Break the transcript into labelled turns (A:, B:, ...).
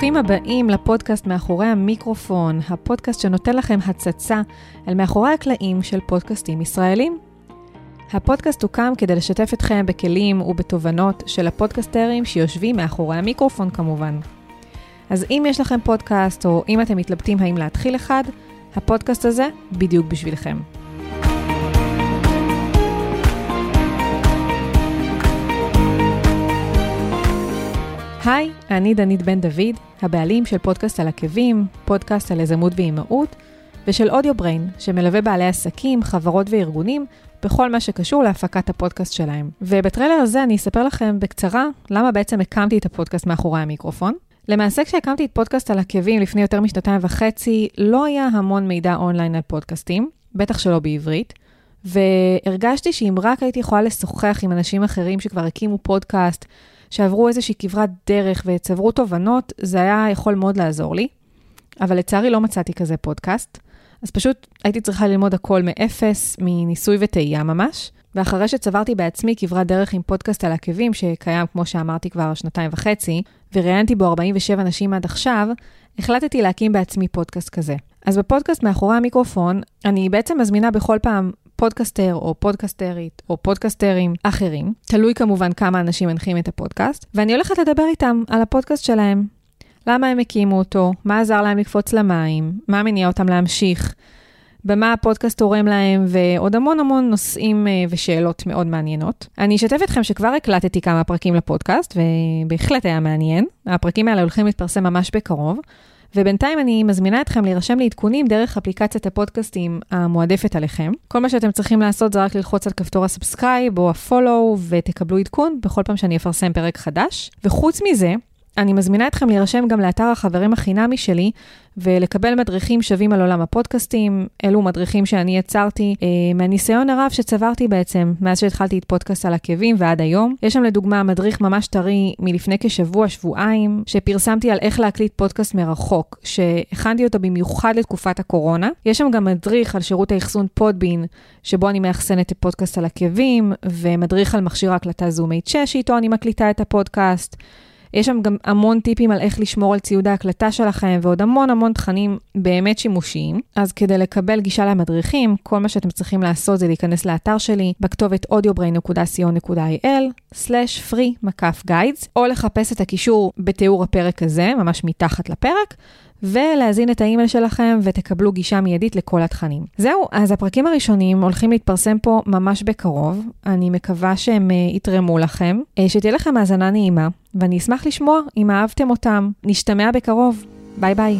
A: ברוכים הבאים לפודקאסט מאחורי המיקרופון, הפודקאסט שנותן לכם הצצה אל מאחורי הקלעים של פודקאסטים ישראלים. הפודקאסט הוקם כדי לשתף אתכם בכלים ובתובנות של הפודקסטרים שיושבים מאחורי המיקרופון כמובן. אז אם יש לכם פודקאסט, או אם אתם מתלבטים האם להתחיל אחד, הפודקאסט הזה בדיוק בשבילכם. היי, אני דנית בן דוד, הבעלים של פודקאסט על עקבים, פודקאסט על יזמות ואימהות, ושל אודיו בריין, שמלווה בעלי עסקים, חברות וארגונים בכל מה שקשור להפקת הפודקאסט שלהם. ובטריילר הזה אני אספר לכם בקצרה למה בעצם הקמתי את הפודקאסט מאחורי המיקרופון. למעשה כשהקמתי את פודקאסט על עקבים לפני יותר משנתיים וחצי, לא היה המון מידע אונליין על פודקאסטים, בטח שלא בעברית. והרגשתי שאם רק הייתי יכולה לשוחח עם אנשים אחרים שכבר הקימו פודקאסט, שעברו איזושהי כברת דרך וצברו תובנות, זה היה יכול מאוד לעזור לי. אבל לצערי לא מצאתי כזה פודקאסט, אז פשוט הייתי צריכה ללמוד הכל מאפס, מניסוי וטעייה ממש. ואחרי שצברתי בעצמי כברת דרך עם פודקאסט על עקבים, שקיים, כמו שאמרתי, כבר שנתיים וחצי, וראיינתי בו 47 נשים עד עכשיו, החלטתי להקים בעצמי פודקאסט כזה. אז בפודקאסט מאחורי המיקרופון, אני בעצם מזמינה בכל פעם פודקסטר או פודקסטרית או פודקסטרים אחרים, תלוי כמובן כמה אנשים מנחים את הפודקאסט, ואני הולכת לדבר איתם על הפודקאסט שלהם. למה הם הקימו אותו, מה עזר להם לקפוץ למים, מה מניע אותם להמשיך, במה הפודקאסט תורם להם, ועוד המון המון נושאים אה, ושאלות מאוד מעניינות. אני אשתף אתכם שכבר הקלטתי כמה פרקים לפודקאסט, ובהחלט היה מעניין. הפרקים האלה הולכים להתפרסם ממש בקרוב. ובינתיים אני מזמינה אתכם להירשם לעדכונים דרך אפליקציית הפודקאסטים המועדפת עליכם. כל מה שאתם צריכים לעשות זה רק ללחוץ על כפתור ה subscribe או ה follow ותקבלו עדכון בכל פעם שאני אפרסם פרק חדש. וחוץ מזה, אני מזמינה אתכם להירשם גם לאתר החברים החינמי שלי ולקבל מדריכים שווים על עולם הפודקאסטים. אלו מדריכים שאני יצרתי אה, מהניסיון הרב שצברתי בעצם מאז שהתחלתי את פודקאסט על עקבים ועד היום. יש שם לדוגמה מדריך ממש טרי מלפני כשבוע, שבועיים, שפרסמתי על איך להקליט פודקאסט מרחוק, שהכנתי אותו במיוחד לתקופת הקורונה. יש שם גם מדריך על שירות האחסון פודבין, שבו אני מאחסנת את פודקאסט על עקבים, ומדריך על מכשיר ההקלטה זום H6, שאיתו אני מקליטה את הפודקאסט. יש שם גם המון טיפים על איך לשמור על ציוד ההקלטה שלכם, ועוד המון המון תכנים באמת שימושיים. אז כדי לקבל גישה למדריכים, כל מה שאתם צריכים לעשות זה להיכנס לאתר שלי בכתובת audiobrain.co.il/free-guides, או לחפש את הקישור בתיאור הפרק הזה, ממש מתחת לפרק. ולהזין את האימייל שלכם ותקבלו גישה מיידית לכל התכנים. זהו, אז הפרקים הראשונים הולכים להתפרסם פה ממש בקרוב. אני מקווה שהם uh, יתרמו לכם, uh, שתהיה לכם האזנה נעימה, ואני אשמח לשמוע אם אהבתם אותם. נשתמע בקרוב. ביי ביי.